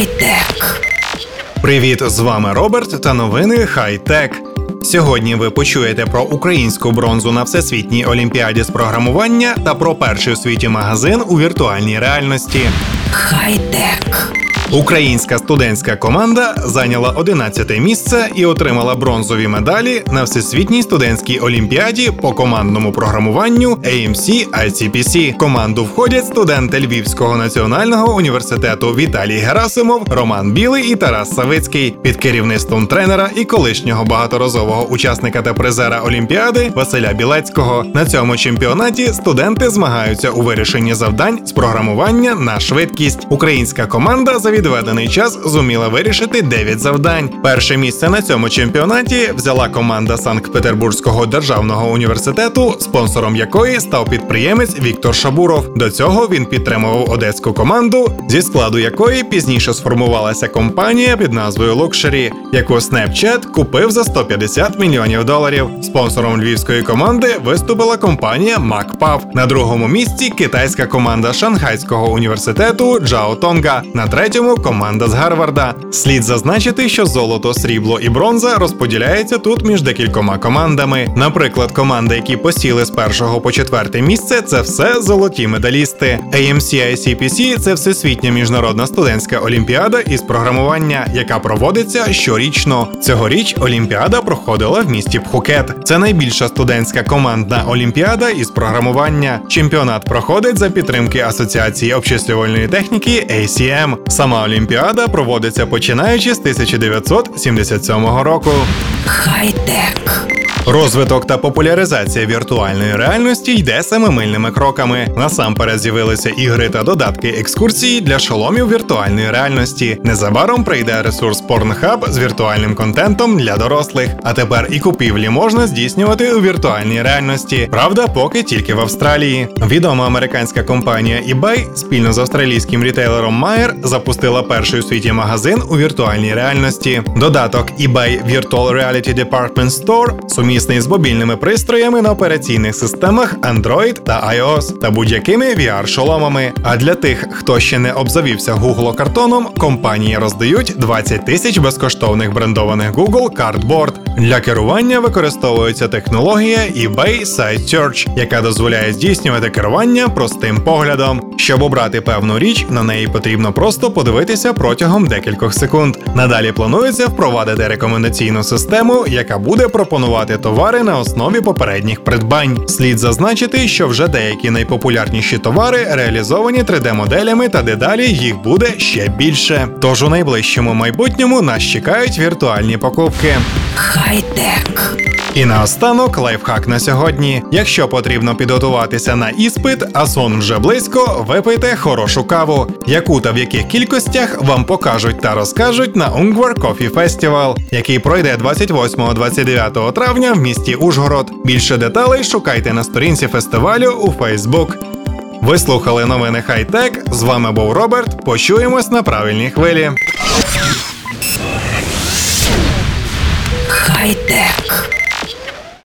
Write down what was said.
Хай-тек. Привіт, з вами Роберт та новини Хай-Тек. Сьогодні ви почуєте про українську бронзу на всесвітній олімпіаді з програмування та про перший у світі магазин у віртуальній реальності. Хай-тек. Українська студентська команда зайняла 11 місце і отримала бронзові медалі на всесвітній студентській олімпіаді по командному програмуванню AMC ICPC. Команду входять студенти Львівського національного університету Віталій Герасимов, Роман Білий і Тарас Савицький під керівництвом тренера і колишнього багаторазового учасника та призера Олімпіади Василя Білецького. На цьому чемпіонаті студенти змагаються у вирішенні завдань з програмування на швидкість. Українська команда за відведений час зуміла вирішити 9 завдань. Перше місце на цьому чемпіонаті взяла команда Санкт-Петербурзького державного університету, спонсором якої став підприємець Віктор Шабуров. До цього він підтримував одеську команду, зі складу якої пізніше сформувалася компанія під назвою Luxury, яку Snapchat купив за 150 мільйонів доларів. Спонсором львівської команди виступила компанія MacPav. На другому місці китайська команда Шанхайського університету Джао Тонга. На третьому команда з Гарварда. Слід зазначити, що золото, срібло і бронза розподіляються тут між декількома командами. Наприклад, команди, які посіли з першого по четверте місце, це все золоті медалісти. AMC ICPC – це всесвітня міжнародна студентська олімпіада із програмування, яка проводиться щорічно. Цьогоріч Олімпіада проходила в місті Пхукет. Це найбільша студентська командна олімпіада із програмування. Чемпіонат проходить за підтримки Асоціації обчислювальної техніки ACM. Сама Олімпіада проводиться починаючи з 1977 року. Хай-тек. Розвиток та популяризація віртуальної реальності йде семимильними кроками. Насамперед з'явилися ігри та додатки екскурсії для шоломів віртуальної реальності. Незабаром прийде ресурс Pornhub з віртуальним контентом для дорослих. А тепер і купівлі можна здійснювати у віртуальній реальності. Правда, поки тільки в Австралії. Відома американська компанія eBay спільно з австралійським рітейлером Myer запустила перший у світі магазин у віртуальній реальності. Додаток eBay Virtual Reality Department Store сумісний з мобільними пристроями на операційних системах Android та iOS та будь-якими VR-шоломами. А для тих, хто ще не обзавівся Google картоном, компанії роздають 20 тисяч безкоштовних брендованих Google Cardboard. Для керування використовується технологія eBay Site Search, яка дозволяє здійснювати керування простим поглядом. Щоб обрати певну річ, на неї потрібно просто подивитися протягом декількох секунд. Надалі планується впровадити рекомендаційну систему, яка буде пропонувати товари на основі попередніх придбань. Слід зазначити, що вже деякі найпопулярніші товари реалізовані 3D-моделями, та дедалі їх буде ще більше. Тож у найближчому майбутньому нас чекають віртуальні покупки. Хай-тек. І наостанок лайфхак на сьогодні. Якщо потрібно підготуватися на іспит, а сон вже близько, випийте хорошу каву, яку та в яких кількостях вам покажуть та розкажуть на Ungvar Coffee Festival, який пройде 28-29 травня в місті Ужгород. Більше деталей шукайте на сторінці фестивалю у Facebook. Ви слухали новини Хай-Тек. З вами був Роберт. Почуємось на правильній хвилі. Хай-тек.